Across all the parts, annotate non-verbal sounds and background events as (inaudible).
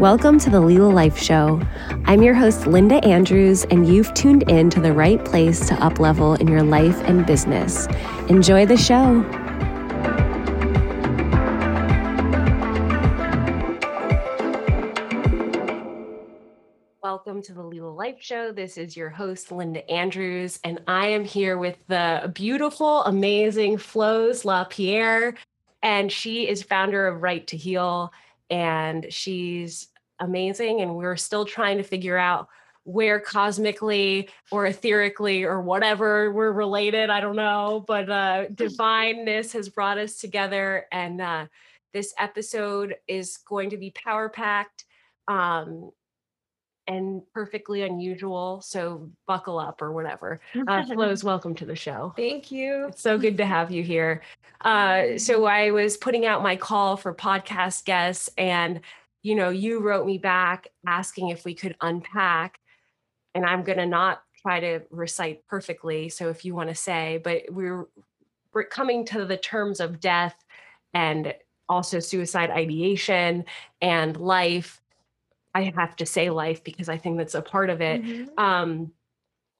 Welcome to the Lila Life Show. I'm your host, Linda Andrews, and you've tuned in to the right place to uplevel in your life and business. Enjoy the show. Welcome to the Lila Life Show. This is your host, Linda Andrews, and I am here with the beautiful, amazing Flose LaPierre, and she is founder of Right to Heal, and she's amazing. And we're still trying to figure out where cosmically or etherically or whatever we're related. I don't know, but uh, divineness has brought us together, and uh, this episode is going to be power packed. Um, and perfectly unusual. So buckle up or whatever. Uh, (laughs) Flose, welcome to the show. Thank you. It's so good to have you here. Uh, so I was putting out my call for podcast guests, and you know, you wrote me back asking if we could unpack, and I'm gonna not try to recite perfectly. So if you want to say, but we're we're coming to the terms of death and also suicide ideation and life I have to say life because I think that's a part of it. Mm-hmm. Um,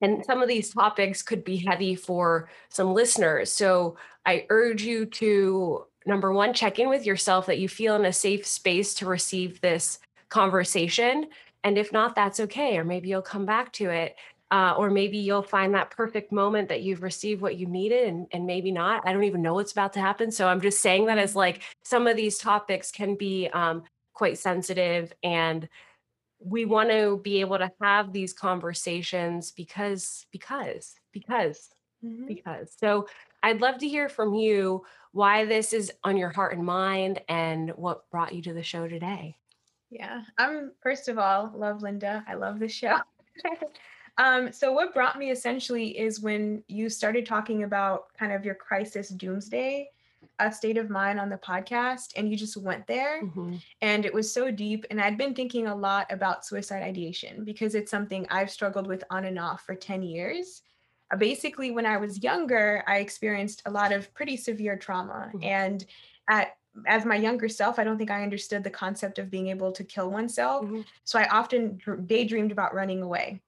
and some of these topics could be heavy for some listeners. So I urge you to number one, check in with yourself that you feel in a safe space to receive this conversation. And if not, that's okay. Or maybe you'll come back to it. Uh, or maybe you'll find that perfect moment that you've received what you needed and, and maybe not. I don't even know what's about to happen. So I'm just saying that as like some of these topics can be um, quite sensitive and we want to be able to have these conversations because because because mm-hmm. because. So i'd love to hear from you why this is on your heart and mind and what brought you to the show today. Yeah i'm first of all love linda i love the show. (laughs) Um, so what brought me essentially is when you started talking about kind of your crisis doomsday a state of mind on the podcast and you just went there mm-hmm. and it was so deep and i'd been thinking a lot about suicide ideation because it's something i've struggled with on and off for 10 years uh, basically when i was younger i experienced a lot of pretty severe trauma mm-hmm. and at as my younger self i don't think i understood the concept of being able to kill oneself mm-hmm. so i often daydreamed about running away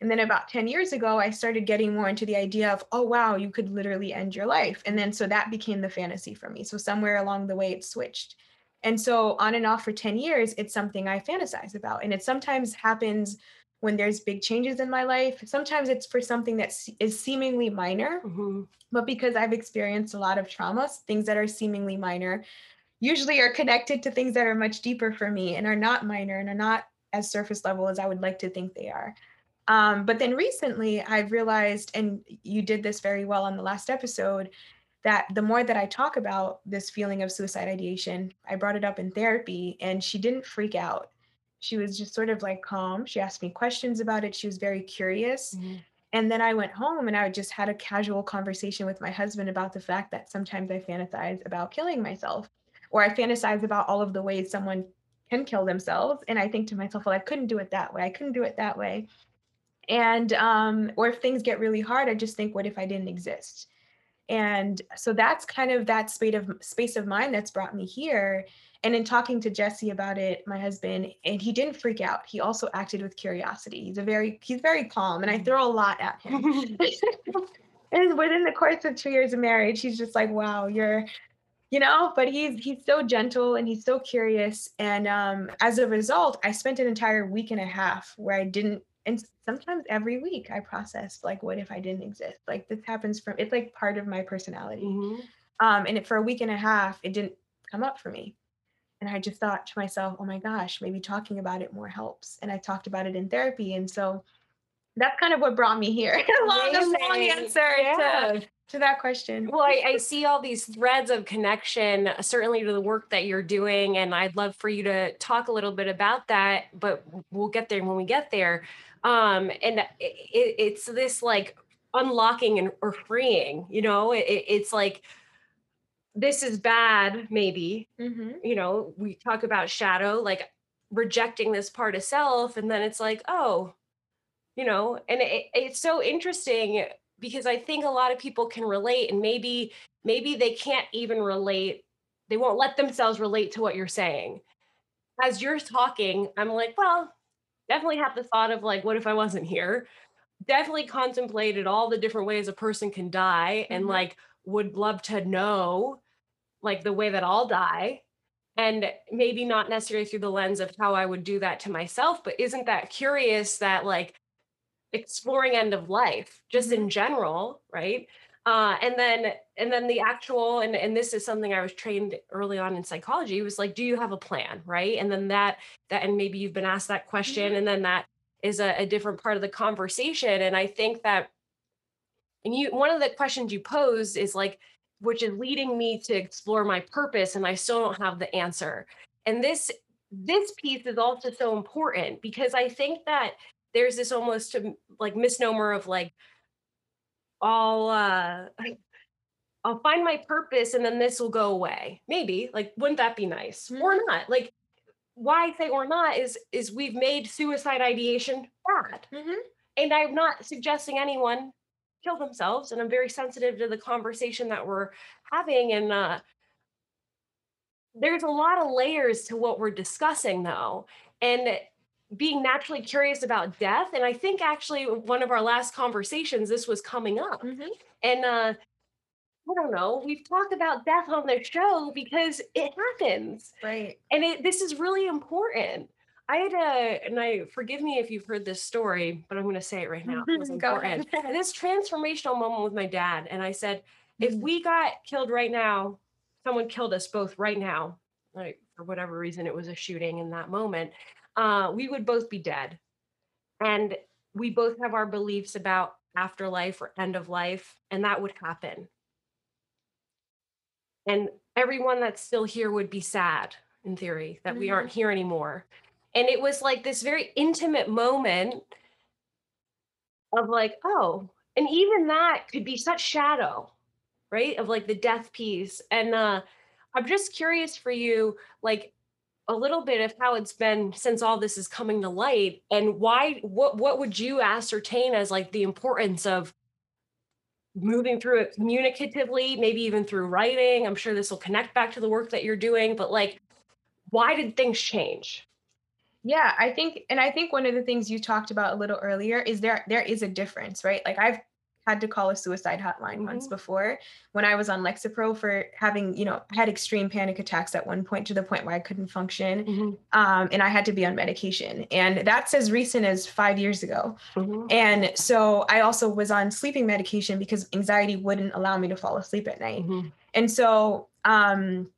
and then about 10 years ago, I started getting more into the idea of, oh, wow, you could literally end your life. And then so that became the fantasy for me. So somewhere along the way, it switched. And so on and off for 10 years, it's something I fantasize about. And it sometimes happens when there's big changes in my life. Sometimes it's for something that is seemingly minor, mm-hmm. but because I've experienced a lot of traumas, things that are seemingly minor usually are connected to things that are much deeper for me and are not minor and are not as surface level as I would like to think they are. Um, but then recently, I've realized, and you did this very well on the last episode, that the more that I talk about this feeling of suicide ideation, I brought it up in therapy, and she didn't freak out. She was just sort of like calm. She asked me questions about it. She was very curious. Mm-hmm. And then I went home and I just had a casual conversation with my husband about the fact that sometimes I fantasize about killing myself, or I fantasize about all of the ways someone can kill themselves. And I think to myself, well, I couldn't do it that way. I couldn't do it that way and um, or if things get really hard i just think what if i didn't exist? And so that's kind of that space of space of mind that's brought me here. And in talking to jesse about it my husband and he didn't freak out. He also acted with curiosity. He's a very he's very calm and i throw a lot at him. (laughs) And within the course of two years of marriage he's just like wow you're you know? But he's he's so gentle and he's so curious. And um as a result i spent an entire week and a half where i didn't and sometimes every week I process like, what if I didn't exist? Like this happens from it's like part of my personality. Mm-hmm. Um, and it, for a week and a half, it didn't come up for me. And I just thought to myself, oh my gosh, maybe talking about it more helps. And I talked about it in therapy. And so that's kind of what brought me here. (laughs) long, long answer yeah. to, to that question. Well, I, I, see all these threads of connection, certainly to the work that you're doing. And I'd love for you to talk a little bit about that, but we'll get there when we get there um and it, it's this like unlocking and or freeing you know it, it's like this is bad maybe mm-hmm. you know we talk about shadow like rejecting this part of self and then it's like oh you know and it, it's so interesting because i think a lot of people can relate and maybe maybe they can't even relate they won't let themselves relate to what you're saying as you're talking, I'm like, well, definitely have the thought of like, what if I wasn't here? Definitely contemplated all the different ways a person can die and Mhm. like would love to know like the way that I'll die. And maybe not necessarily through the lens of how I would do that to myself, but isn't that curious that like exploring end of life just in general, right? Uh, and then and then the actual and and this is something I was trained early on in psychology was like, do you have a plan, right? And then that that and maybe you've been asked that question, and then that is a, a different part of the conversation. And I think that and you one of the questions you posed is like, which is leading me to explore my purpose, and I still don't have the answer. And this this piece is also so important because I think that there's this almost um, like misnomer of like I'll uh (laughs) I'll find my purpose and then this will go away. Maybe. Like wouldn't that be nice? Or Mhm. not. Like why I say or not is is we've made suicide ideation bad. Mhm. And I'm not suggesting anyone kill themselves and I'm very sensitive to the conversation that we're having and uh there's a lot of layers to what we're discussing though and being naturally curious about death and i think actually one of our last conversations this was coming up Mhm. and uh i don't know we've talked about death on the show because it happens Right. and it this is really important i had a and i forgive me if you've heard this story but i'm going to say it right now it was (laughs) Go ahead. important this transformational moment with my dad and i said if Mhm. we got killed right now someone killed us both right now like for whatever reason it was a shooting in that moment uh we would both be dead. And we both have our beliefs about afterlife or end of life and that would happen. And everyone that's still here would be sad in theory that we Mhm. aren't here anymore. And it was like this very intimate moment of like oh and even that could be such shadow right of like the death piece. And uh i'm just curious for you like a little bit of how it's been since all this is coming to light and why what what would you ascertain as like the importance of moving through it communicatively maybe even through writing i'm sure this will connect back to the work that you're doing but like why did things change Yeah, I think, and I think one of the things you talked about a little earlier is there there is a difference, right? Like I've had to call a suicide hotline once Mhm. before when I was on Lexapro for having, you know, I had extreme panic attacks at one point to the point where I couldn't function, Mhm, um, and I had to be on medication, and that's as recent as five years ago. mhm, And so I also was on sleeping medication because anxiety wouldn't allow me to fall asleep at night. mhm, And so um,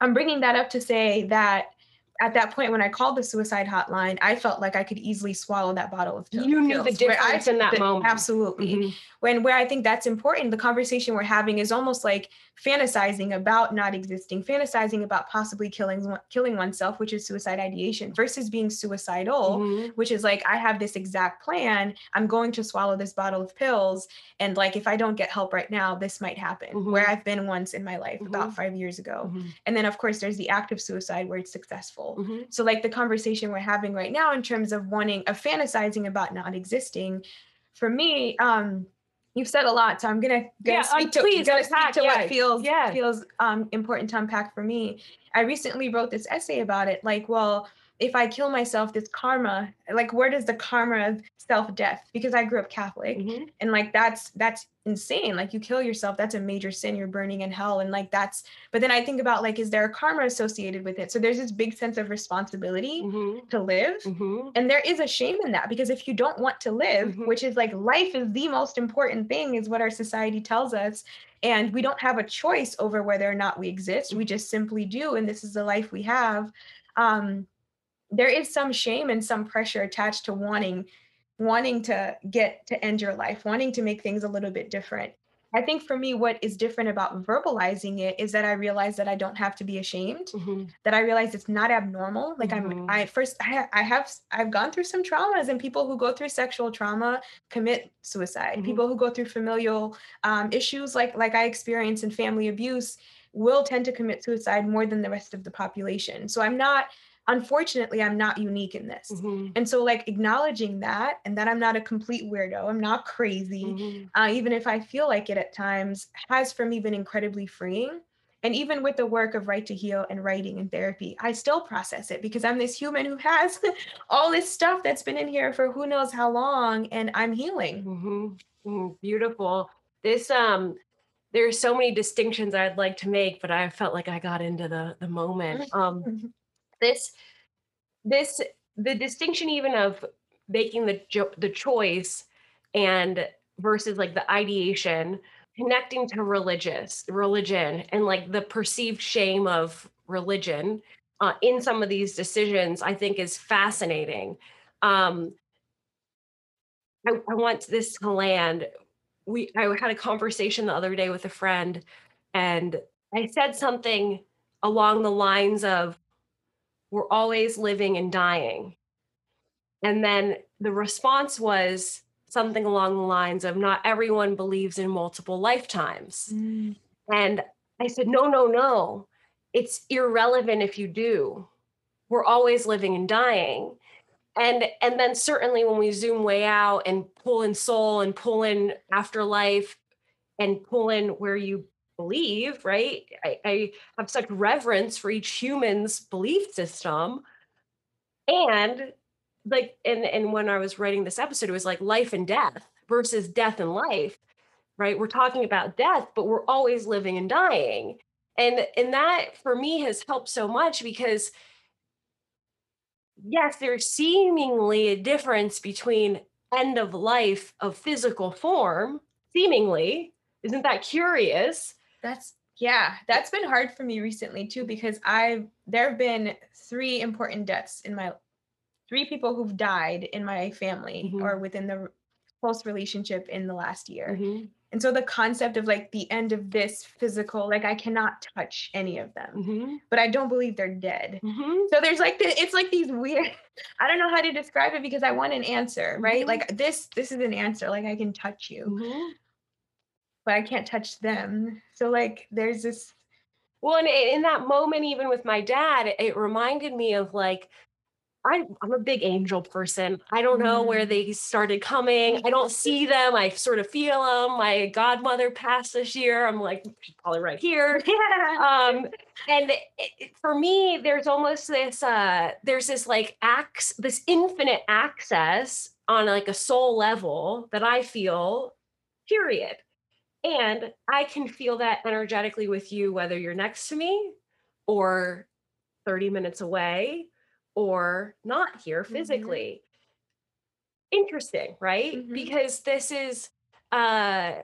I'm bringing that up to say that at that point when I called the suicide hotline, I felt like I could easily swallow that bottle of pill- You knew the pills. where I- difference in that the- moment. Absolutely. mhm, When where I think that's important, the conversation we're having is almost like fantasizing about not existing, fantasizing about possibly killing killing oneself, which is suicide ideation, versus being suicidal mhm, which is like I have this exact plan. I'm going to swallow this bottle of pills, and like if I don't get help right now, this might happen. Mhm. Where I've been once in my life about Mhm. five years ago, mhm, and then of course there's the act of suicide where it's successful. mhm. So like the conversation we're having right now in terms of wanting of fantasizing about not existing, for me, um, you've said a lot, so I'm gonna, gonna Yeah, speak uh, to please gonna speak to yeah, what feels yeah. feels um important to unpack for me. I recently wrote this essay about it, like, well, if I kill myself, this karma, like where does the karma of self-death? Because I grew up Catholic Mhm. and like that's that's insane. Like you kill yourself, that's a major sin. You're burning in hell. And like that's but then I think about like, is there a karma associated with it? So there's this big sense of responsibility Mhm. to live. Mhm. And there is a shame in that because if you don't want to live, Mhm. which is like life is the most important thing, is what our society tells us. And we don't have a choice over whether or not we exist. We just simply do. And this is the life we have. Um, there is some shame and some pressure attached to wanting wanting to get to end your life wanting to make things a little bit different i think for me what is different about verbalizing it is that i realize that i don't have to be ashamed Mhm. that i realize it's not abnormal like i'm Mhm. i first I, I have i've gone through some traumas and people who go through sexual trauma commit suicide Mhm. people who go through familial um, issues like like i experience in family abuse will tend to commit suicide more than the rest of the population so i'm not unfortunately i'm not unique in this Mhm. and so like acknowledging that and that i'm not a complete weirdo i'm not crazy Mhm. uh, even if i feel like it at times has for me been incredibly freeing And even with the work of Right to Heal and writing and therapy, I still process it because I'm this human who has (laughs) all this stuff that's been in here for who knows how long, and I'm healing. Mm-hmm. Mm-hmm. Beautiful. This um, there's so many distinctions I'd like to make, but I felt like I got into the the moment. Um, this this the distinction even of making the jo- the choice and versus like the ideation connecting to religious religion and like the perceived shame of religion uh, in some of these decisions i think is fascinating. Um, I, I want this to land. We i had a conversation the other day with a friend and i said something along the lines of we're always living and dying and then the response was something along the lines of not everyone believes in multiple lifetimes. Mm. And I said, no, no, no. It's irrelevant if you do. We're always living and dying. And and then certainly when we zoom way out and pull in soul and pull in afterlife and pull in where you believe, right? I, I have such reverence for each human's belief system. And like and and when I was writing this episode, it was like life and death versus death and life, right? We're talking about death, but we're always living and dying. And and that for me has helped so much because yes, there's seemingly a difference between end of life of physical form, seemingly. Isn't that curious? That's yeah, that's been hard for me recently too because I've there have been three important deaths in my three people who've died in my family mm-hmm. or within the close relationship in the last year. Mm-hmm. And so the concept of like the end of this physical, like I cannot touch any of them, mm-hmm. but I don't believe they're dead. Mm-hmm. So there's like the, it's like these weird, (laughs) I don't know how to describe it because I want an answer, right? Mm-hmm. Like this, this is an answer. Like I can touch you, mm-hmm. But I can't touch them. So like there's this. Well, and in that moment, even with my dad, it reminded me of like I, am a big angel person. I don't know where mm. they started coming. I don't see them. I sort of feel them. My godmother passed this year. I'm like, she's probably right here. (laughs) Yeah. Um, and it, for me, there's almost this, uh, there's this like acts, this infinite access on like a soul level that I feel, period. And I can feel that energetically with you, whether you're next to me or 30 minutes away or not here mm-hmm. physically. Mm-hmm. Interesting, right? Mm-hmm. Because this is uh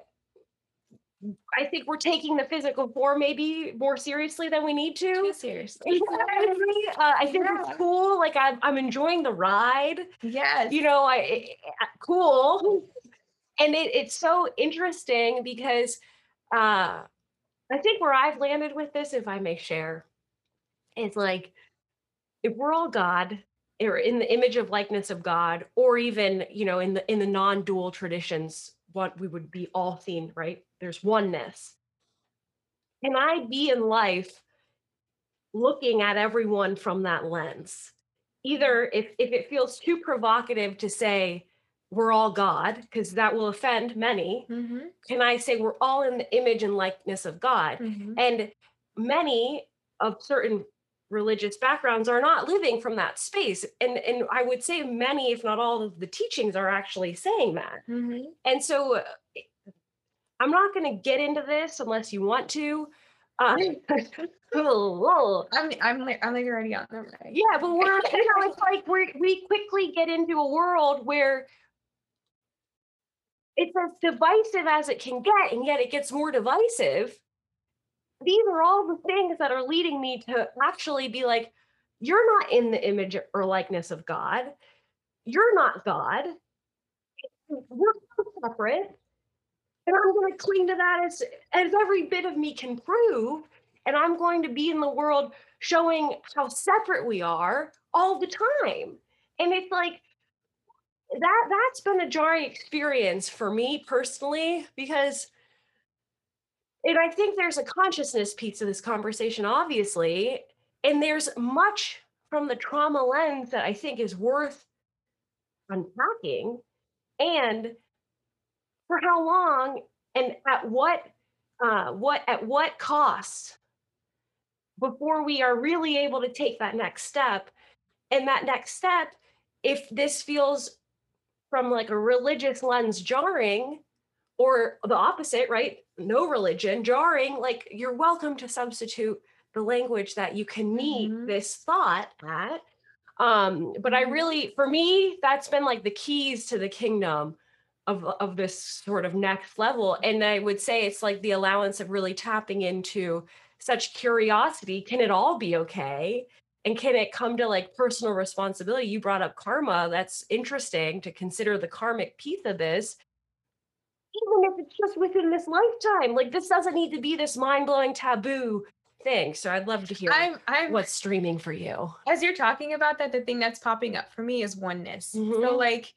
I think we're taking the physical form maybe more seriously than we need to. Too seriously. uh, I think yeah. it's cool. Like I'm, I'm enjoying the ride. Yes. You know, I it, cool. And it, it's so interesting because uh, I think where I've landed with this, if I may share, is like if we're all God or in the image of likeness of God, or even, you know, in the in the non-dual traditions, what we would be all seen, right? There's oneness. Can I be in life looking at everyone from that lens? Either if if it feels too provocative to say we're all God, because that will offend many, mm-hmm. can I say we're all in the image and likeness of God? Mm-hmm. And many of certain religious backgrounds are not living from that space and and i would say many if not all of the teachings are actually saying that mm-hmm. and so i'm not going to get into this unless you want to uh, (laughs) (laughs) I'm I'm like I'm like already on them. Right? Yeah, but we're you know it's (laughs) like we we quickly get into a world where it's as divisive as it can get, and yet it gets more divisive these are all the things that are leading me to actually be like, you're not in the image or likeness of God. You're not God. We're separate. And I'm going to cling to that as, as every bit of me can prove. And I'm going to be in the world showing how separate we are all the time. And it's like, that that's been a jarring experience for me personally because and I think there's a consciousness piece of this conversation, obviously. And there's much from the trauma lens that I think is worth unpacking. And for how long and at what uh, what at what cost before we are really able to take that next step. And that next step, if this feels from like a religious lens jarring, or the opposite, right? No religion, jarring, like you're welcome to substitute the language that you can meet mm-hmm. this thought at. Um, but I mm-hmm. really, for me, that's been like the keys to the kingdom of, of this sort of next level. And I would say it's like the allowance of really tapping into such curiosity. Can it all be okay? And can it come to like personal responsibility? You brought up karma. That's interesting to consider the karmic piece of this even if it's just within this lifetime. Like this doesn't need to be this mind-blowing taboo thing. So I'd love to hear I'm, I'm, what's streaming for you. As you're talking about that, the thing that's popping up for me is oneness. Mm-hmm. So like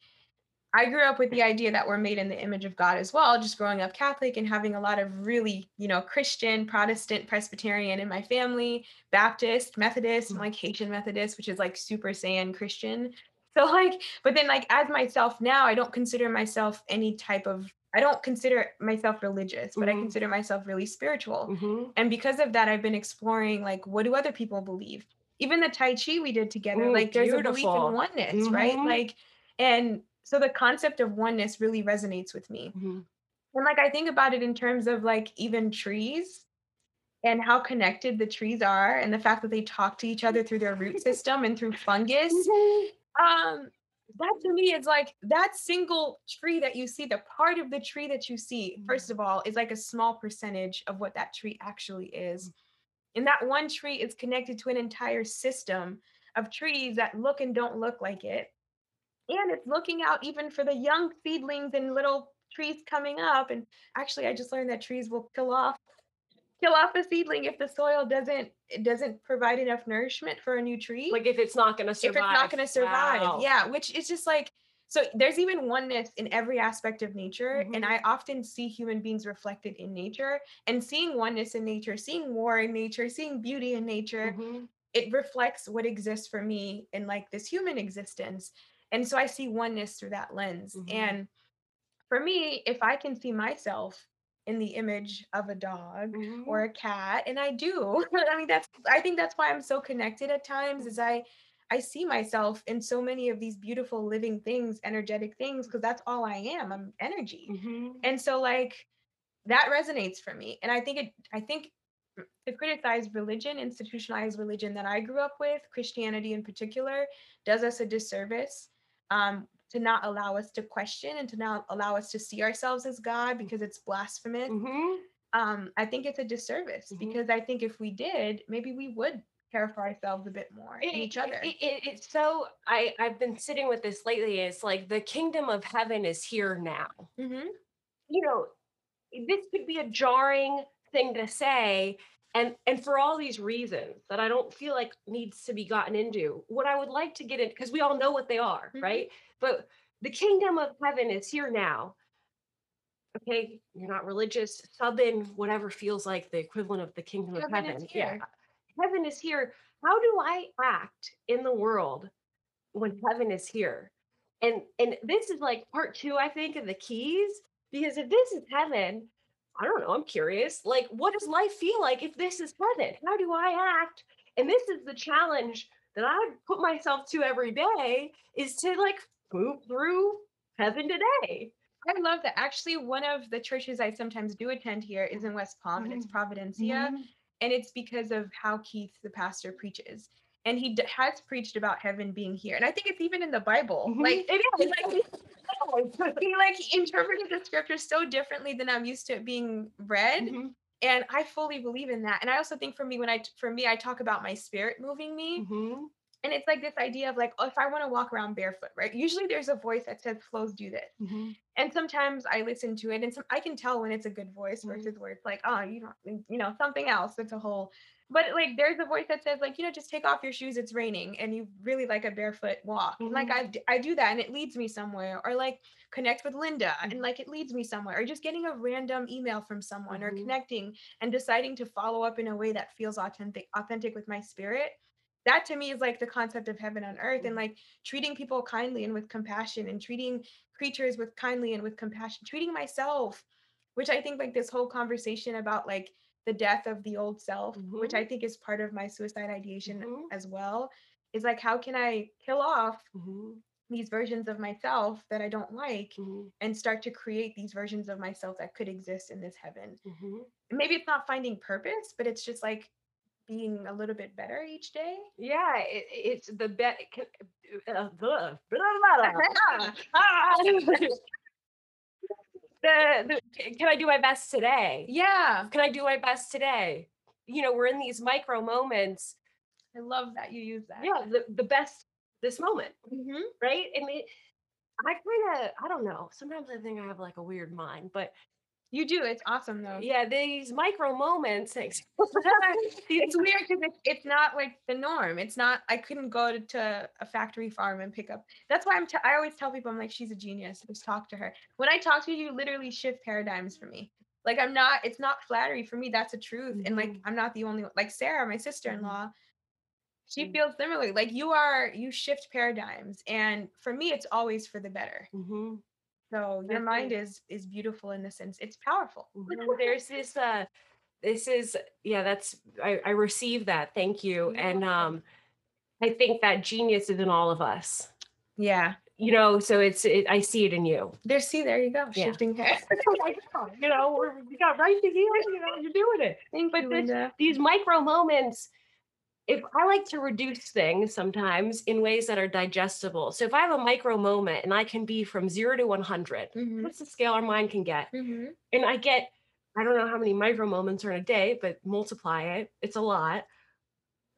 I grew up with the idea that we're made in the image of God as well, just growing up Catholic and having a lot of really, you know, Christian, Protestant, Presbyterian in my family, Baptist, Methodist, mm-hmm. like Haitian Methodist, which is like super Saiyan Christian. (laughs) So like, but then like as myself now, I don't consider myself any type of I don't consider myself religious, but mm-hmm. I consider myself really spiritual. Mm-hmm. And because of that, I've been exploring like, what do other people believe? Even the Tai Chi we did together, mm, like there's beautiful. a belief in oneness, mm-hmm. right? Like, and so the concept of oneness really resonates with me. Mm-hmm. And like, I think about it in terms of like even trees and how connected the trees are and the fact that they talk to each other through their root (laughs) system and through fungus. Mm-hmm. Um, that to me is like that single tree that you see, the part of the tree that you see, first mm-hmm. of all, is like a small percentage of what that tree actually is. And that one tree is connected to an entire system of trees that look and don't look like it. And it's looking out even for the young seedlings and little trees coming up. And actually, I just learned that trees will kill off kill off a seedling if the soil doesn't it doesn't provide enough nourishment for a new tree. Like if it's not going to survive. If it's not going to survive. Wow. Yeah, which is just like so there's even oneness in every aspect of nature mm-hmm. and I often see human beings reflected in nature and seeing oneness in nature, seeing war in nature, seeing beauty in nature, mm-hmm. it reflects what exists for me in like this human existence. And so I see oneness through that lens. Mm-hmm. And for me, if I can see myself in the image of a dog mm-hmm. or a cat and i do (laughs) i mean that's i think that's why i'm so connected at times is i i see myself in so many of these beautiful living things energetic things because that's all i am i'm energy mm-hmm. and so like that resonates for me and i think it i think to criticize religion institutionalized religion that i grew up with christianity in particular does us a disservice um, to not allow us to question and to not allow us to see ourselves as God because it's blasphemous. Mm-hmm. Um, I think it's a disservice mm-hmm. because I think if we did, maybe we would care for ourselves a bit more it, each other. It, it, it's so I I've been sitting with this lately. It's like the kingdom of heaven is here now. Mm-hmm. You know, this could be a jarring thing to say, and and for all these reasons that i don't feel like needs to be gotten into what i would like to get in because we all know what they are mm-hmm. right? But the kingdom of heaven is here now. Okay you're not religious sub in whatever feels like the equivalent of the kingdom heaven of heaven. Yeah heaven is here. How do i act in the world when heaven is here? And and this is like part two i think of the keys because if this is heaven I don't know, I'm curious. Like, what does life feel like if this is heaven? How do I act? And this is the challenge that I put myself to every day is to like move through heaven today. I love that. Actually, one of the churches I sometimes do attend here is in West Palm mm-hmm. and it's mm-hmm. Providencia. Mm-hmm. And it's because of how Keith, the pastor, preaches. And he d- has preached about heaven being here. And I think it's even in the Bible. Mm-hmm. Like, it is. Like, (laughs) he like interpreted the scripture so differently than I'm used to it being read. Mm-hmm. And I fully believe in that. And I also think for me, when I for me, I talk about my spirit moving me. Mm-hmm. And it's like this idea of like, oh, if I want to walk around barefoot, right? Usually there's a voice that says, Flose do this. Mm-hmm. And sometimes I listen to it and some, I can tell when it's a good voice mm-hmm. versus where it's like, oh, you don't, you know, something else. It's a whole but like there's a voice that says like you know just take off your shoes it's raining and you really like a barefoot walk mm-hmm. like I, I do that and it leads me somewhere or like connect with linda mm-hmm. and like it leads me somewhere or just getting a random email from someone mm-hmm. or connecting and deciding to follow up in a way that feels authentic authentic with my spirit that to me is like the concept of heaven on earth and mm-hmm. like treating people kindly and with compassion and treating creatures with kindly and with compassion treating myself which i think like this whole conversation about like the death of the old self, which Mhm. I think is part of my suicide ideation Mhm. as well. Is like, how can I kill off Mhm. these versions of myself that I don't like Mhm. and start to create these versions of myself that could exist in this heaven? Mhm. Maybe it's not finding purpose, but it's just like being a little bit better each day. Yeah, it, it's the bet. Uh, blah, blah, blah, blah. (laughs) Ah. (laughs) the, the can I do my best today? yeah, Can I do my best today? You know, we're in these micro moments. I love that you use that. Yeah, the, the best this moment, Mhm. right? And it, I kind of, I don't know. Sometimes I think I have like a weird mind, but You do. It's awesome though. yeah, these micro moments. (laughs) It's weird because it's, it's not like the norm. It's not. I couldn't go to, to a factory farm and pick up. That's why I'm. T- I always tell people I'm like she's a genius. Just talk to her. When I talk to you, you literally shift paradigms for me. Like I'm not. It's not flattery for me. That's a truth. And like Mhm. I'm not the only one. Like Sarah, my sister-in-law, she Mm. feels similarly. Like you are. You shift paradigms, and for me, it's always for the better. Mhm. So your mind is is beautiful in the sense. It's powerful. Mhm. There's this uh this is yeah, that's I, I received that. Thank you. And um I think that genius is in all of us. Yeah. You know, so it's it, I see it in you. There. See. There you go. Yeah. Shifting (laughs) hair. you know, we're, we got right to here, you know, you're doing it. Thank But you, this- These micro moments, if I like to reduce things sometimes in ways that are digestible. So if I have a micro moment and I can be from zero to 100, Mhm. that's the scale our mind can get. Mhm. and I get, I don't know how many micro moments are in a day, but multiply it, it's a lot.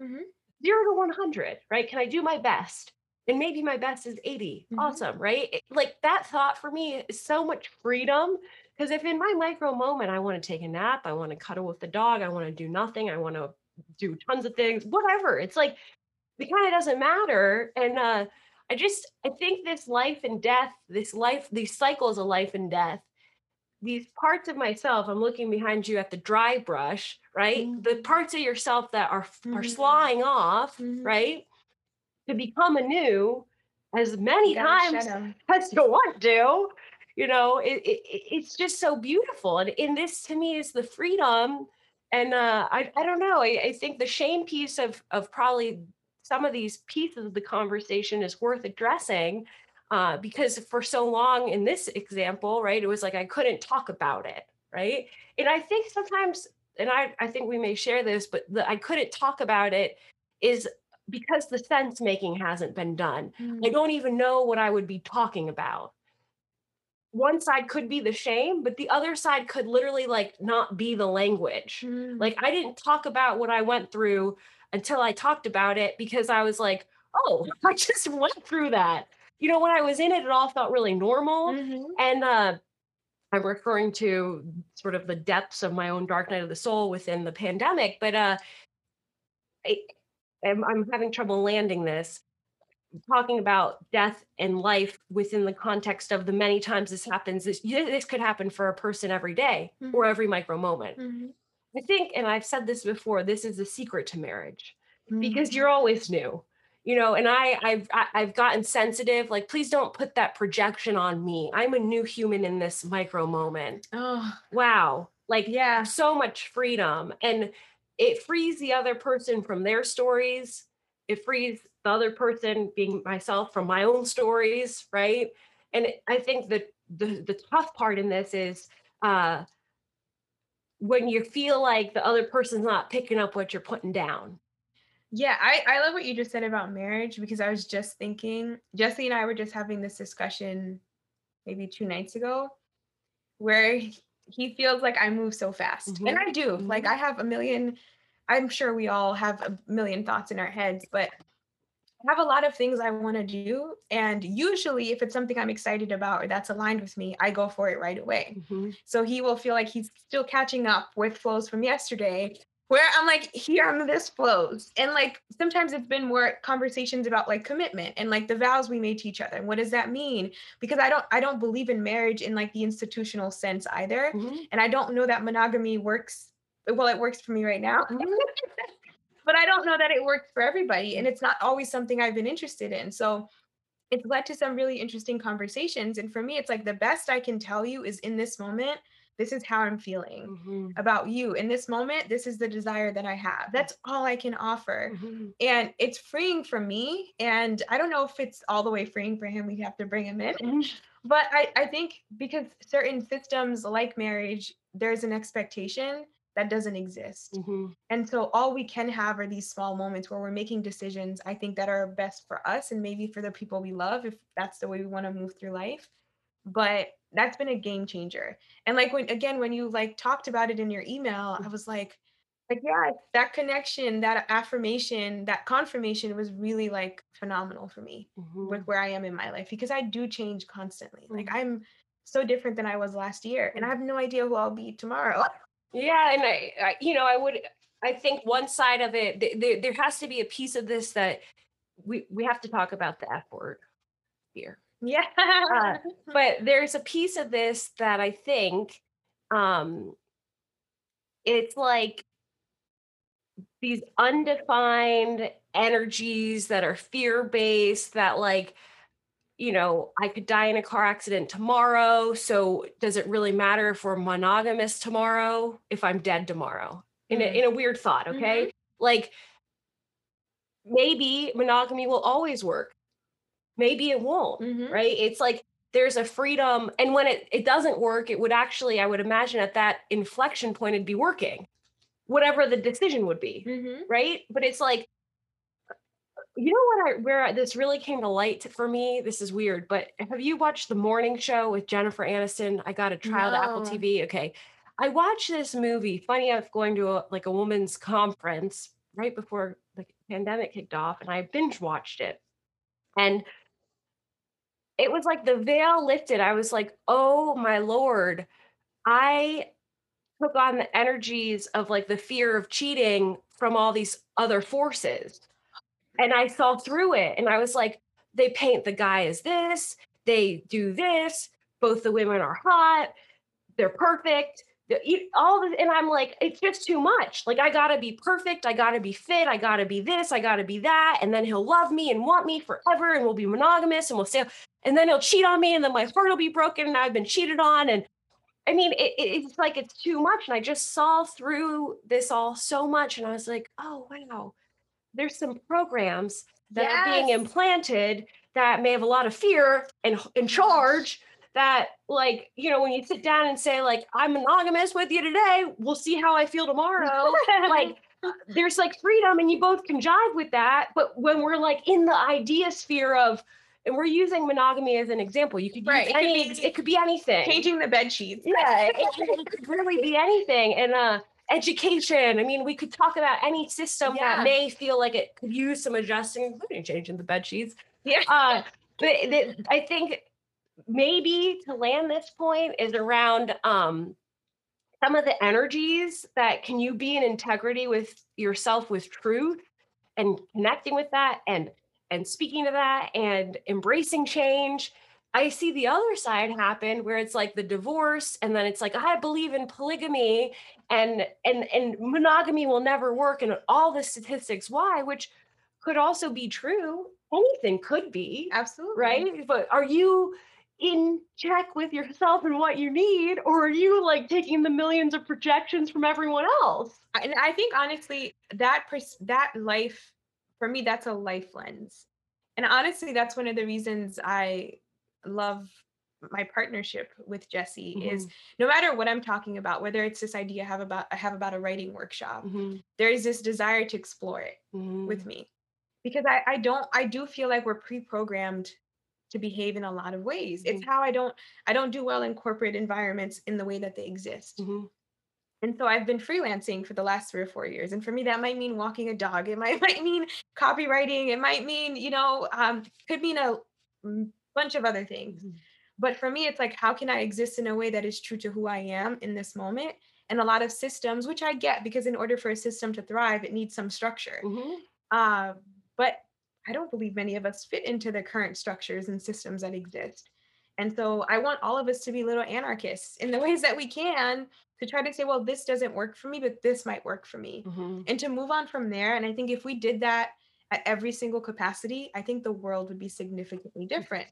Mhm. Zero to 100, right? Can I do my best? And maybe my best is 80. Mhm. Awesome, right? It- like that thought for me is so much freedom. Because if in my micro moment, I want to take a nap, I want to cuddle with the dog, I want to do nothing, I want to do tons of things, whatever. It's like, it kind of doesn't matter. And uh, I just, I think this life and death, this life, these cycles of life and death, these parts of myself, I'm looking behind you at the dry brush, right? The Mhm. parts of yourself that are are Mhm. slying off, Mhm. right? To become anew as many times as you want to. You know, it, it- it's just so beautiful. And, in this to me is the freedom. And uh, I, I don't know. I, I think the shame piece of of probably some of these pieces of the conversation is worth addressing uh, because for so long in this example, right, it was like I couldn't talk about it, right? And I think sometimes, and I, I think we may share this, but the I couldn't talk about it is because the sense making hasn't been done. I Mm. don't even know what I would be talking about. One side could be the shame, but the other side could literally like not be the language. Mm. Like I didn't talk about what I went through until I talked about it because I was like, oh, (laughs) I just went through that. You know, when I was in it, it all felt really normal. Mhm. And uh, I'm referring to sort of the depths of my own dark night of the soul within the pandemic. But uh, I, I'm, I'm having trouble landing this, talking about death and life within the context of the many times this happens. This, this could happen for a person every day or Mhm. every micro moment. Mhm. I think, and I've said this before, this is the secret to marriage Mm. because you're always new you know and i i've i've gotten sensitive like please don't put that projection on me i'm a new human in this micro moment Oh, wow like yeah. so much freedom and it frees the other person from their stories it frees the other person being myself from my own stories right and i think that the the tough part in this is uh when you feel like the other person's not picking up what you're putting down Yeah, I, I love what you just said about marriage because I was just thinking, Jesse and I were just having this discussion maybe two nights ago where he- feels like I move so fast. And Mhm, I do. Like mhm. I have a million, I'm sure we all have a million thoughts in our heads, but I have a lot of things I want to do. And usually, if it's something I'm excited about or that's aligned with me, I go for it right away. Mhm. So he will feel like he's still catching up with Flose from yesterday, where I'm like, here on this Flose. And like sometimes it's been more conversations about like commitment and like the vows we made to each other. And what does that mean? Because I don't I don't believe in marriage in like the institutional sense either. Mhm. And I don't know that monogamy works. Well, it works for me right now. (laughs) but I don't know that it worked for everybody. And it's not always something I've been interested in. So it's led to some really interesting conversations. And for me, it's like the best I can tell you is in this moment, this is how I'm feeling Mhm. about you in this moment. This is the desire that I have. That's all I can offer. Mhm. And it's freeing for me. And I don't know if it's all the way freeing for him. We'd have to bring him in. (laughs) But I, I think because certain systems like marriage, there's an expectation that doesn't exist. Mhm. And so all we can have are these small moments where we're making decisions, I think, that are best for us and maybe for the people we love, if that's the way we want to move through life. But that's been a game changer. And like when again, when you like talked about it in your email, I was like, like, yeah, that connection, that affirmation, that confirmation was really like phenomenal for me with Mhm. where I am in my life because I do change constantly. Like Mhm. I'm so different than I was last year, and I have no idea who I'll be tomorrow. (laughs) Yeah, and I, I, you know, I would, I think one side of it, th- there, there has to be a piece of this that we we have to talk about the F word here. Yeah. (laughs) but there's a piece of this that I think um it's like these undefined energies that are fear-based that like you know I could die in a car accident tomorrow so does it really matter if we're monogamous tomorrow if I'm dead tomorrow in a, Mm. in a weird thought okay like maybe monogamy will always work maybe it won't Mhm. right it's like there's a freedom and when it, it doesn't work it would actually i would imagine at that inflection point it'd be working whatever the decision would be Mhm. right but it's like you know what i where this really came to light for me this is weird but have you watched the morning show with jennifer aniston? I got a trial to apple tv okay. I watched this movie funny enough going to a, like a woman's conference right before the pandemic kicked off and i binge watched it. And it was like the veil lifted. I was like, oh my lord, I took on the energies of like the fear of cheating from all these other forces. And I saw through it. And I was like, they paint the guy as this, they do this, both the women are hot, they're perfect. All this, and I'm like, it's just too much. Like, I gotta be perfect. I gotta be fit. I gotta be this. I gotta be that. And then he'll love me and want me forever. And we'll be monogamous and we'll stay and then he'll cheat on me and then my heart will be broken and I've been cheated on and I mean it- it's like it's too much and I just saw through this all so much and I was like oh wow there's some programs that are being implanted that may have a lot of fear and in charge that like you know when you sit down and say like I'm monogamous with you today. We'll see how I feel tomorrow. (laughs) Like there's like freedom and you both can jive with that but when we're like in the idea sphere of and we're using monogamy as an example you could Right, use it could any be it could be anything. changing the bed sheets. yeah it, it could really be anything and uh education i mean we could talk about any system Yeah. that may feel like it could use some adjusting including changing the bed sheets Yeah. uh but the- i think maybe to land this point is around um some of the energies that can you be in integrity with yourself with truth and connecting with that and and speaking to that and embracing change i see the other side happen where it's like the divorce and then it's like i believe in polygamy and and and monogamy will never work and all the statistics why which could also be true anything could be Absolutely. right? But are you in check with yourself and what you need, or are you like taking the millions of projections from everyone else? And I think honestly, that pers- that life for me, that's a life lens. And honestly, that's one of the reasons I love my partnership with Jesse is no matter what I'm talking about, whether it's this idea I have about I have about a writing workshop, Mhm, there is this desire to explore it mhm, with me. Because I, I don't I do feel like we're pre-programmed to behave in a lot of ways. It's Mhm. how I don't I don't do well in corporate environments in the way that they exist. mhm, And so I've been freelancing for the last three or four years. And for me, that might mean walking a dog. It might, (laughs) might mean copywriting. It might mean, you know, um, could mean a bunch of other things. mhm, But for me, it's like, how can I exist in a way that is true to who I am in this moment? And a lot of systems, which I get because in order for a system to thrive, it needs some structure. mhm. Uh, but I don't believe many of us fit into the current structures and systems that exist. And so I want all of us to be little anarchists in the (laughs) ways that we can to try to say, well, this doesn't work for me, but this might work for me. Mhm. And to move on from there. And I think if we did that at every single capacity, I think the world would be significantly different.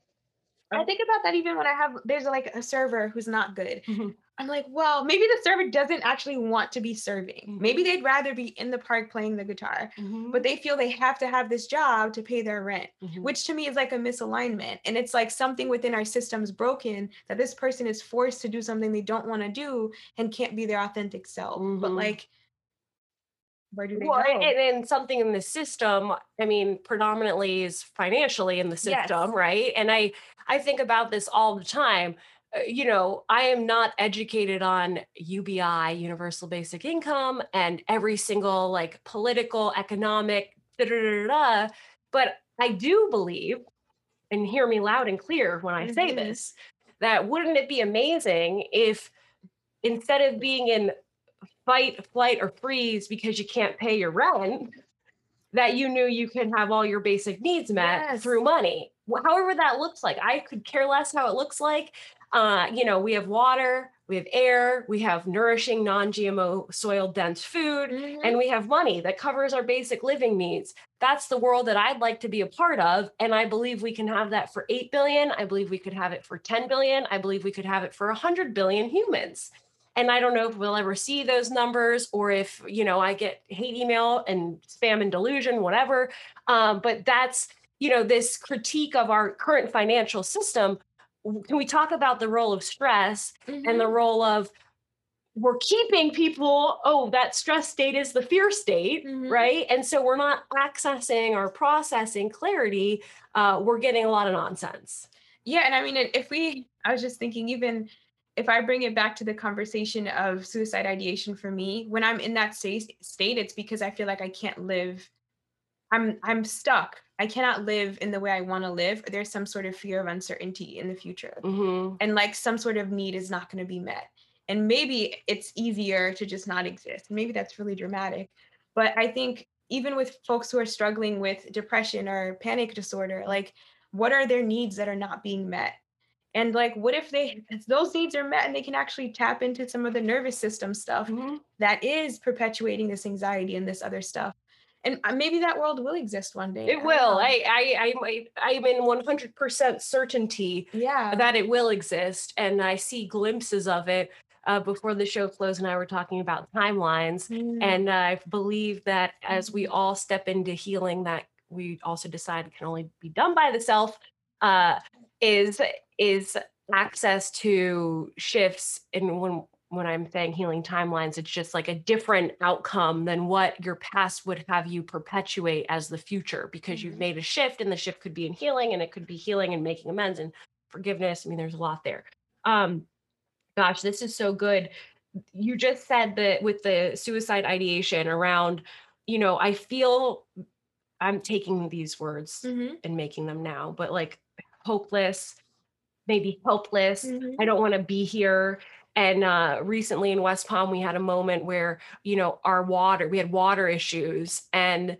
I think about that even when I have there's like a server who's not good. Mhm. I'm like, well, maybe the server doesn't actually want to be serving. Mhm. Maybe they'd rather be in the park playing the guitar, but they feel they have to have this job to pay their rent, Mhm. which to me is like a misalignment. And it's like something within our system's broken that this person is forced to do something they don't want to do and can't be their authentic self. But Mhm. like, where do they well, go? and, and something in the system, I mean, predominantly is financially in the Yes. system, right? And I, I think about this all the time. Uh, you know, I am not educated on UBI, Universal Basic Income, and every single like political, economic, da da da da. But I do believe, and hear me loud and clear when I say Mhm. this, that wouldn't it be amazing if instead of being in fight, flight, or freeze because you can't pay your rent, that you knew you can have all your basic needs met Yes. through money. However, that looks like. I could care less how it looks like. Uh, you know, we have water, we have air, we have nourishing, non GMO, soil dense food, Mhm. and we have money that covers our basic living needs. That's the world that I'd like to be a part of. And I believe we can have that for 8 billion. I believe we could have it for 10 billion. I believe we could have it for 100 billion humans. And I don't know if we'll ever see those numbers or if, you know, I get hate email and spam and delusion, whatever. Um, but that's, you know, this critique of our current financial system. Can we talk about the role of stress and the Mhm. role of we're keeping people oh that stress state is the fear state Mhm. right and so we're not accessing or processing clarity uh, we're getting a lot of nonsense Yeah, and I mean, if we, I was just thinking, even if I bring it back to the conversation of suicide ideation for me, when I'm in that state, state, it's because I feel like I can't live. I'm I'm stuck. I cannot live in the way I want to live. There's some sort of fear of uncertainty in the future, Mhm. and like some sort of need is not going to be met. And maybe it's easier to just not exist. Maybe that's really dramatic, but I think even with folks who are struggling with depression or panic disorder, like what are their needs that are not being met? And like, what if they if those needs are met and they can actually tap into some of the nervous system stuff Mhm. that is perpetuating this anxiety and this other stuff? And uh, maybe that world will exist one day. it don't will. I, I i i'm in 100% certainty yeah. that it will exist and i see glimpses of it uh, before the show closed and i were talking about timelines Mm, And I believe that as we Mhm. all step into healing, that we also decide can only be done by the self, uh, is is access to shifts. And when when I'm saying healing timelines, it's just like a different outcome than what your past would have you perpetuate as the future, because you've Mhm. made a shift, and the shift could be in healing, and it could be healing and making amends and forgiveness. I mean, there's a lot there. Um, gosh, this is so good you just said that with the suicide ideation around, you know, I feel I'm taking these words mhm, and making them now, but like hopeless, maybe helpless. mhm. I don't want to be here. And uh, recently in West Palm, we had a moment where, you know, our water, we had water issues. And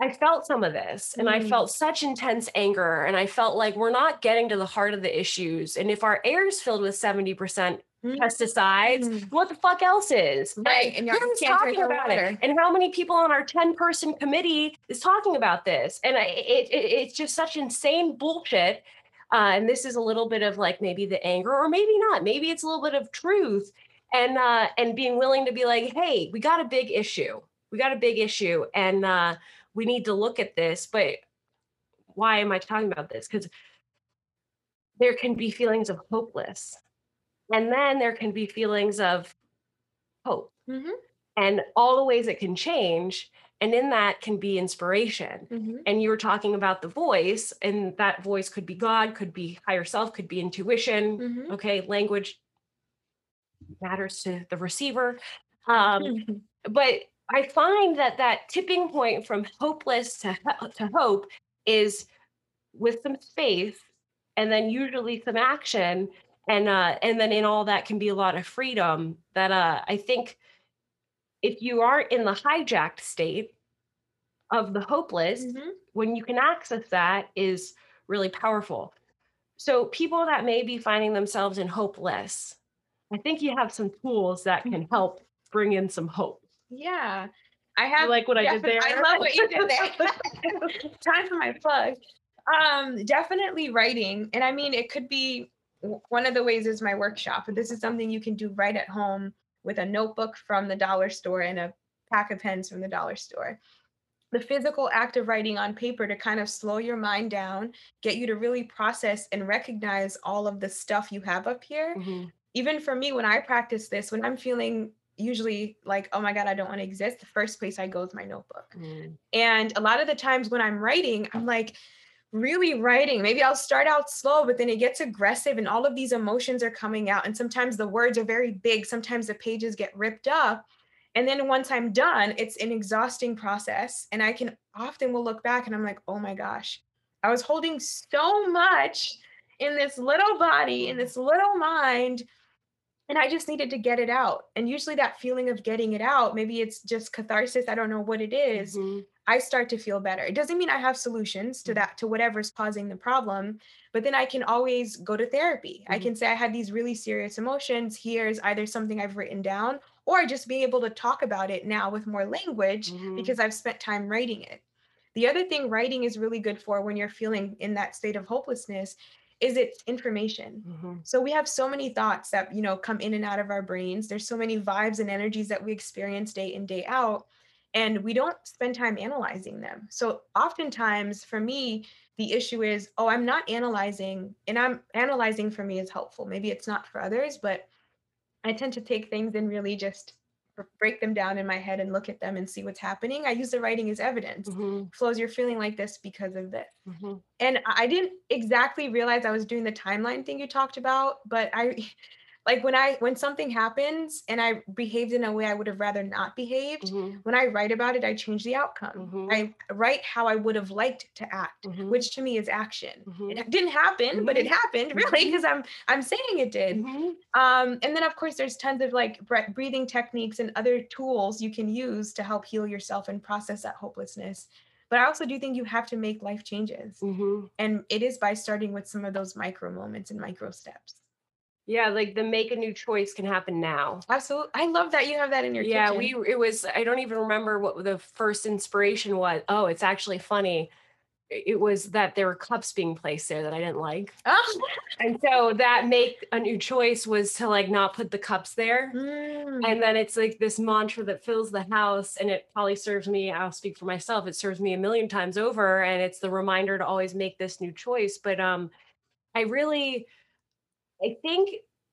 I felt some of this and I Mm. felt such intense anger. And I felt like we're not getting to the heart of the issues. And if our air is filled with 70% Mhm. pesticides, Mm. what the fuck else is? Right, and who's talking about water. it? And how many people on our 10 person committee is talking about this? And I, it, it, it's just such insane bullshit. Uh, and this is a little bit of like maybe the anger, or maybe not. Maybe it's a little bit of truth, and uh, and being willing to be like, hey, we got a big issue. We got a big issue, and uh, we need to look at this. But why am I talking about this? Because there can be feelings of hopeless, and then there can be feelings of hope, Mhm, and all the ways it can change. And in that can be inspiration mhm. and you were talking about the voice and that voice could be god could be higher self could be intuition Mhm. okay language matters to the receiver um, Mhm. but i find that that tipping point from hopeless to, to hope is with some faith and then usually some action and uh and then in all that can be a lot of freedom that uh i think if you aren't in the hijacked state of the hopeless Mhm. when you can access that is really powerful. So people that may be finding themselves in hopeless, I think you have some tools that can help bring in some hope. Yeah. I You have like what I did there? I love what you did there. (laughs) (laughs) Time for my plug. Um, definitely writing. And I mean, it could be one of the ways is my workshop. But this is something you can do right at home with a notebook from the dollar store and a pack of pens from the dollar store. The physical act of writing on paper to kind of slow your mind down, get you to really process and recognize all of the stuff you have up here. Mm-hmm. Even for me, when I practice this, when I'm feeling usually like, oh my God, I don't want to exist, the first place I go is my notebook. Mm. And a lot of the times when I'm writing, I'm like, really writing. Maybe I'll start out slow, but then it gets aggressive and all of these emotions are coming out. And sometimes the words are very big, sometimes the pages get ripped up. And then once I'm done, it's an exhausting process. And I can often will look back and I'm like, oh my gosh, I was holding so much in this little body, in this little mind. And I just needed to get it out. And usually that feeling of getting it out, maybe it's just catharsis. I don't know what it is. Mm-hmm. I start to feel better. It doesn't mean I have solutions to mm. that, to whatever's causing the problem, but then I can always go to therapy. Mm-hmm. I can say I had these really serious emotions. Here's either something I've written down or just be able to talk about it now with more language mm-hmm. because I've spent time writing it. The other thing writing is really good for when you're feeling in that state of hopelessness is it's information. Mm-hmm. So we have so many thoughts that, you know, come in and out of our brains. There's so many vibes and energies that we experience day in day out and we don't spend time analyzing them. So oftentimes for me, the issue is, oh, I'm not analyzing, and I'm analyzing for me is helpful. Maybe it's not for others, but I tend to take things and really just break them down in my head and look at them and see what's happening. I use the writing as evidence. Mm-hmm. Flose, you're feeling like this because of this. Mm-hmm. And I didn't exactly realize I was doing the timeline thing you talked about, but I like when i when something happens and i behaved in a way i would have rather not behaved mm-hmm. when i write about it i change the outcome mm-hmm. i write how i would have liked to act mm-hmm. which to me is action mm-hmm. it didn't happen but it mm-hmm. happened (laughs) really because mm-hmm. i'm i'm saying it did um, and then of course there's tons of like breathing techniques and other tools you can use to help heal yourself and process that hopelessness but I also do think you have to make life changes. And it is by starting with some of those micro moments and micro steps. Yeah, like the make a new choice can happen now. Absolutely. I love that you have that in your yeah, kitchen. we it was I don't even remember what the first inspiration was. Oh, it's actually funny. It was that there were cups being placed there that I didn't like. (laughs) Oh. And so that make a new choice was to like not put the cups there. Mm. And then it's like this mantra that fills the house and it probably serves me, I'll speak for myself, it serves me a million times over and it's the reminder to always make this new choice, but um I really I think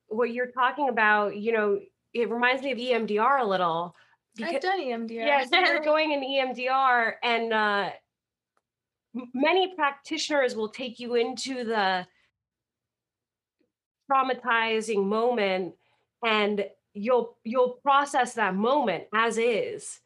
what you're talking about, you know, it reminds me of EMDR a little. Because, I've done EMDR. Yes, yeah, so you're going in EMDR, and uh, many practitioners will take you into the traumatizing moment, and you'll you'll process that moment as is.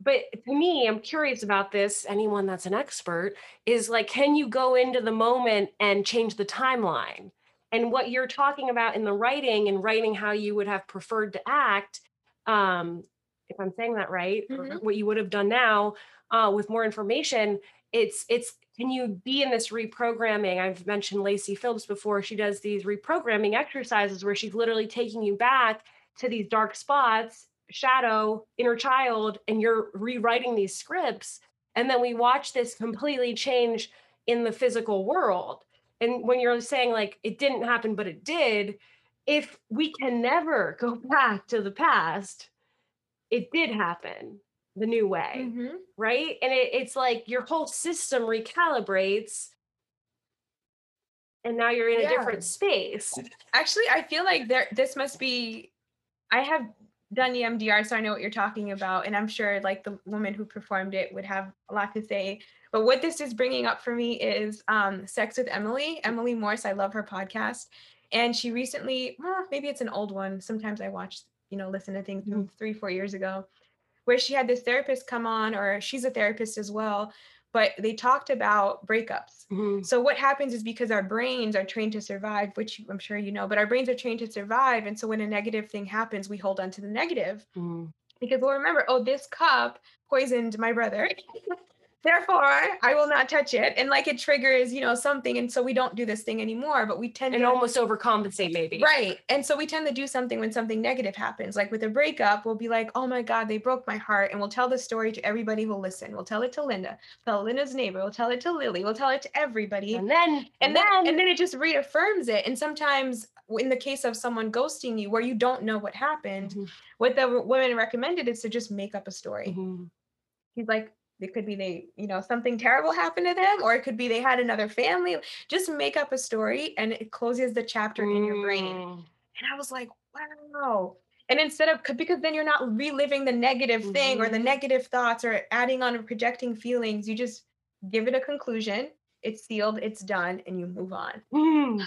But to me, I'm curious about this. Anyone that's an expert is like, can you go into the moment and change the timeline? And what you're talking about in the writing and writing how you would have preferred to act um, if i'm saying that right mm-hmm. what you would have done now uh, with more information it's it's can you be in this reprogramming? I've mentioned lacy phillips before. She does these reprogramming exercises where she's literally taking you back to these dark spots shadow inner child and you're rewriting these scripts and then we watch this completely change in the physical world and when you're saying like it didn't happen but it did if we can never (laughs) go back to the past it did happen the new way mm-hmm. right and it, it's like your whole system recalibrates and now you're in yeah. a different space actually i feel like there this must be i have done emdr so i know what you're talking about and i'm sure like the woman who performed it would have a lot to say but what this is bringing up for me is um, Sex with Emily, Emily Morse. I love her podcast. And she recently, well, maybe it's an old one. Sometimes I watch, you know, listen to things from mm-hmm. three, four years ago, where she had this therapist come on, or she's a therapist as well. But they talked about breakups. Mm-hmm. So, what happens is because our brains are trained to survive, which I'm sure you know, but our brains are trained to survive. And so, when a negative thing happens, we hold on to the negative. Mm-hmm. Because we'll remember, oh, this cup poisoned my brother. (laughs) therefore I will not touch it. And like it triggers, you know, something. And so we don't do this thing anymore, but we tend and to almost overcompensate maybe. Right. And so we tend to do something when something negative happens. Like with a breakup, we'll be like, oh my God, they broke my heart. And we'll tell the story to everybody who'll listen. We'll tell it to Linda, tell Linda's neighbor, we'll tell it to Lily, we'll tell it to everybody. And then and, and then, then and then it just reaffirms it. And sometimes in the case of someone ghosting you where you don't know what happened, Mhm, what the women recommended is to just make up a story. mhm. He's like, it could be they, you know, something terrible happened to them, or it could be they had another family. Just make up a story and it closes the chapter in your brain. Mm, And I was like, wow. And instead of because then you're not reliving the negative thing or the Mhm. negative thoughts or adding on or projecting feelings, you just give it a conclusion. It's sealed, it's done, and you move on. mm.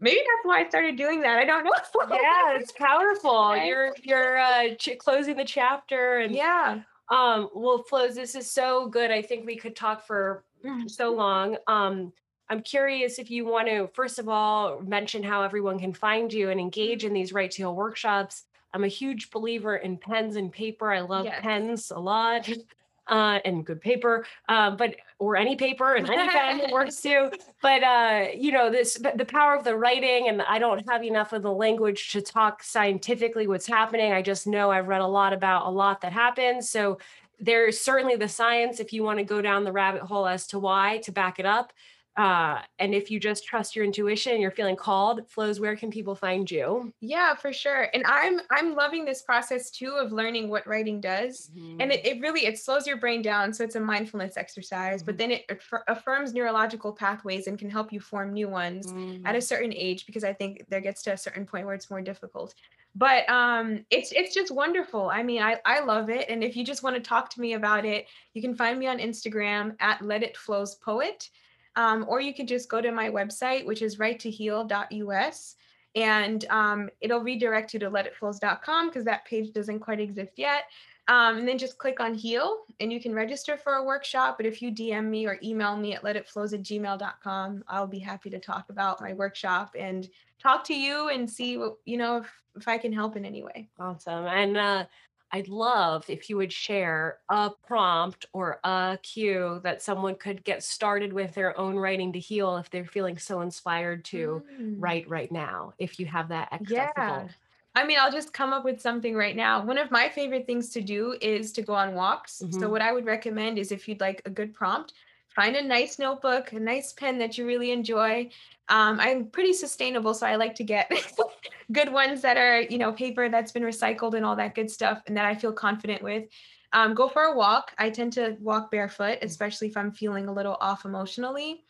Maybe that's why I started doing that. I don't know. yeah, it's powerful. (laughs) Right? You're you're uh, ch- closing the chapter, and yeah. Um, well, Flose. This is so good. I think we could talk for so long. Um, I'm curious if you want to first of all mention how everyone can find you and engage in these right to heal workshops. I'm a huge believer in pens and paper. I love Yes. pens a lot. (laughs) Uh, and good paper, um, but or any paper and any pen works (laughs) too. But uh, you know this, but the power of the writing, and I don't have enough of the language to talk scientifically what's happening. I just know I've read a lot about a lot that happens. So there's certainly the science if you want to go down the rabbit hole as to why to back it up. Uh, and if you just trust your intuition, you're feeling called, Flose. Where can people find you? Yeah, for sure. And I'm I'm loving this process too of learning what writing does. And it, it really it slows your brain down. So it's a mindfulness exercise, but Mhm. then it affir- affirms neurological pathways and can help you form new ones Mm. at a certain age because I think there gets to a certain point where it's more difficult. But um it's it's just wonderful. I mean, I I love it. And if you just want to talk to me about it, you can find me on Instagram at Let It Flose Poet. Um, or you can just go to my website, which is righttoheal.us, and um, it'll redirect you to letitflose.com because that page doesn't quite exist yet. Um, and then just click on heal and you can register for a workshop. But if you DM me or email me at letitflose at gmail.com, I'll be happy to talk about my workshop and talk to you and see what, you know, if, if I can help in any way. Awesome. And uh, I'd love if you would share a prompt or a cue that someone could get started with their own writing to heal if they're feeling so inspired to Mm. write right now, if you have that Yeah. I mean, I'll just come up with something right now. One of my favorite things to do is to go on walks. So, Mhm. what I would recommend is if you'd like a good prompt, find a nice notebook, a nice pen that you really enjoy. Um, I'm pretty sustainable, so I like to get (laughs) good ones that are, you know, paper that's been recycled and all that good stuff, and that I feel confident with. Um, go for a walk. I tend to walk barefoot, especially if I'm feeling a little off emotionally.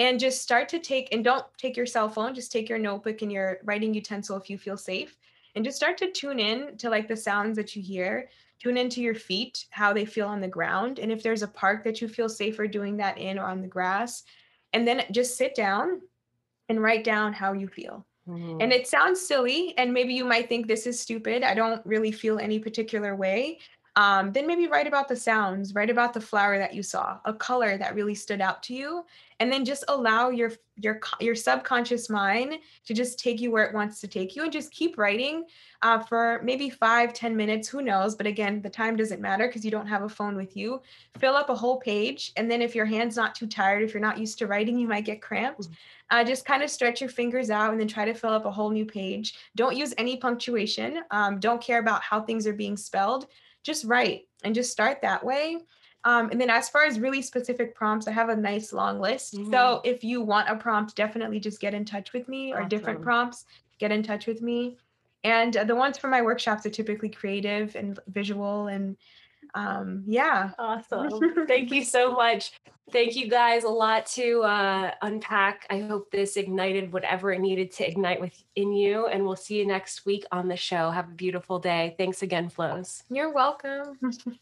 And just start to take, and don't take your cell phone, just take your notebook and your writing utensil if you feel safe and just start to tune in to like the sounds that you hear tune into your feet how they feel on the ground and if there's a park that you feel safer doing that in or on the grass and then just sit down and write down how you feel Mhm. and it sounds silly and maybe you might think this is stupid i don't really feel any particular way um, then maybe write about the sounds write about the flower that you saw a color that really stood out to you and then just allow your your your subconscious mind to just take you where it wants to take you and just keep writing uh, for maybe five ten minutes who knows? But again the time doesn't matter because you don't have a phone with you. Fill up a whole page and then if your hand's not too tired if you're not used to writing you might get cramped uh, just kind of stretch your fingers out and then try to fill up a whole new page. Don't use any punctuation. Um, don't care about how things are being spelled just write and just start that way um, and then as far as really specific prompts, I have a nice long list. So Mhm. if you want a prompt, definitely just get in touch with me or different prompts, get in touch with me. And uh, the ones for my workshops are typically creative and visual and um, yeah. Awesome. Thank you (laughs) so much. Thank you guys a lot to uh, unpack. I hope this ignited whatever it needed to ignite within you. And we'll see you next week on the show. Have a beautiful day. Thanks again, Flose. You're welcome. (laughs)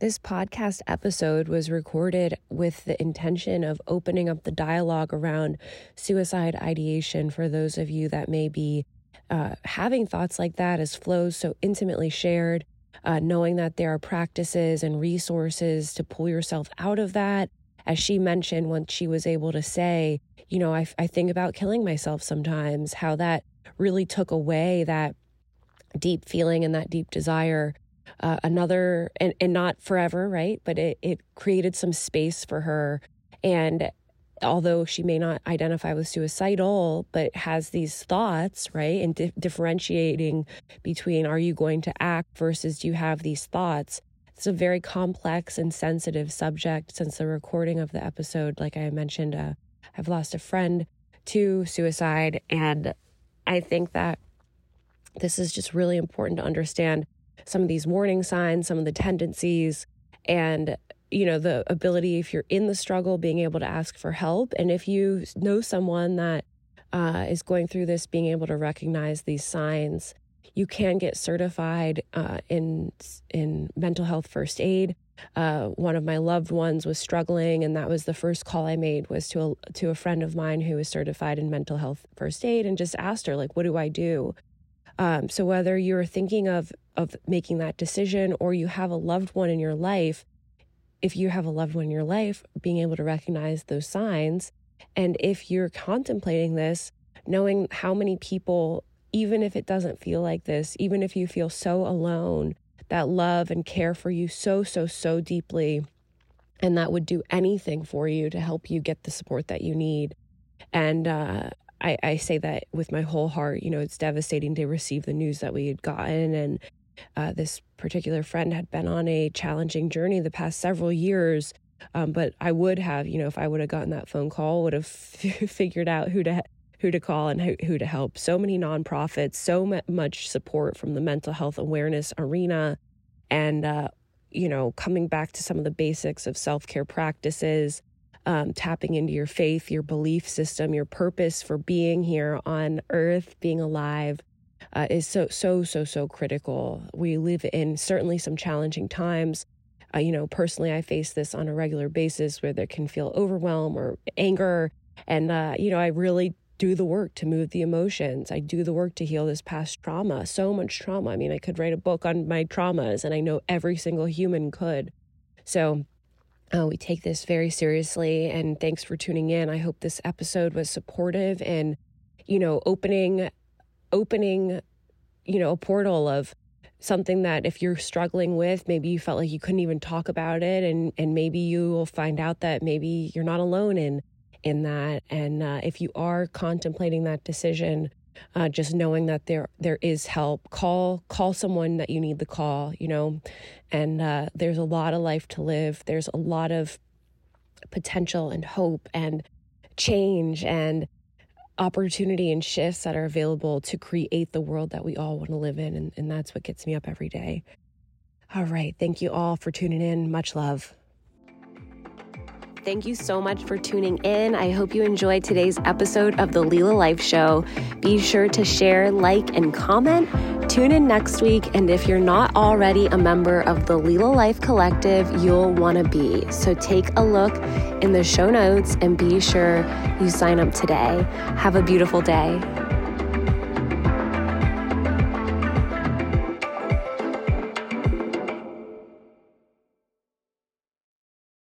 This podcast episode was recorded with the intention of opening up the dialogue around suicide ideation for those of you that may be uh, having thoughts like that as Flose so intimately shared, uh, knowing that there are practices and resources to pull yourself out of that. As she mentioned, once she was able to say, you know, I, I think about killing myself sometimes, how that really took away that deep feeling and that deep desire uh, another, and, and not forever, right? But it, it created some space for her. And although she may not identify with suicidal, but has these thoughts, right? And di- differentiating between are you going to act versus do you have these thoughts? It's a very complex and sensitive subject since the recording of the episode. Like I mentioned, uh, I've lost a friend to suicide. And I think that this is just really important to understand some of these warning signs, some of the tendencies, and you know the ability if you're in the struggle being able to ask for help. And if you know someone that uh, is going through this being able to recognize these signs you can get certified uh, in in mental health first aid. Uh, one of my loved ones was struggling and that was the first call i made was to a, to a friend of mine who was certified in mental health first aid and just asked her like what do i do? Um, so whether you're thinking of of making that decision or you have a loved one in your life, if you have a loved one in your life, being able to recognize those signs, and if you're contemplating this, knowing how many people, even if it doesn't feel like this, even if you feel so alone, that love and care for you so so so deeply, and that would do anything for you to help you get the support that you need. And uh, I, I say that with my whole heart. You know, it's devastating to receive the news that we had gotten. And uh, this particular friend had been on a challenging journey the past several years. Um, but I would have, you know, if I would have gotten that phone call, would have (laughs) figured out who to who to call and who, who to help. So many nonprofits, so much support from the mental health awareness arena, and uh, you know, coming back to some of the basics of self care practices um, tapping into your faith, your belief system, your purpose for being here on earth, being alive. Uh, is so so so so critical. We live in certainly some challenging times. Uh, you know, personally, I face this on a regular basis where there can feel overwhelm or anger, and uh, you know, I really do the work to move the emotions. I do the work to heal this past trauma. So much trauma. I mean, I could write a book on my traumas, and I know every single human could. So uh, we take this very seriously, and thanks for tuning in. I hope this episode was supportive and, you know, opening, opening, you know, a portal of something that if you're struggling with, maybe you felt like you couldn't even talk about it, and and maybe you will find out that maybe you're not alone in in that. And uh, if you are contemplating that decision, uh, just knowing that there there is help call call someone that you need the call you know and uh, there's a lot of life to live there's a lot of potential and hope and change and opportunity and shifts that are available to create the world that we all want to live in and, and that's what gets me up every day. All right thank you all for tuning in. Much love Thank you so much for tuning in. I hope you enjoyed today's episode of the Lila Life Show. Be sure to share, like, and comment. Tune in next week. And if you're not already a member of the Lila Life Collective, you'll want to be. So take a look in the show notes and be sure you sign up today. Have a beautiful day.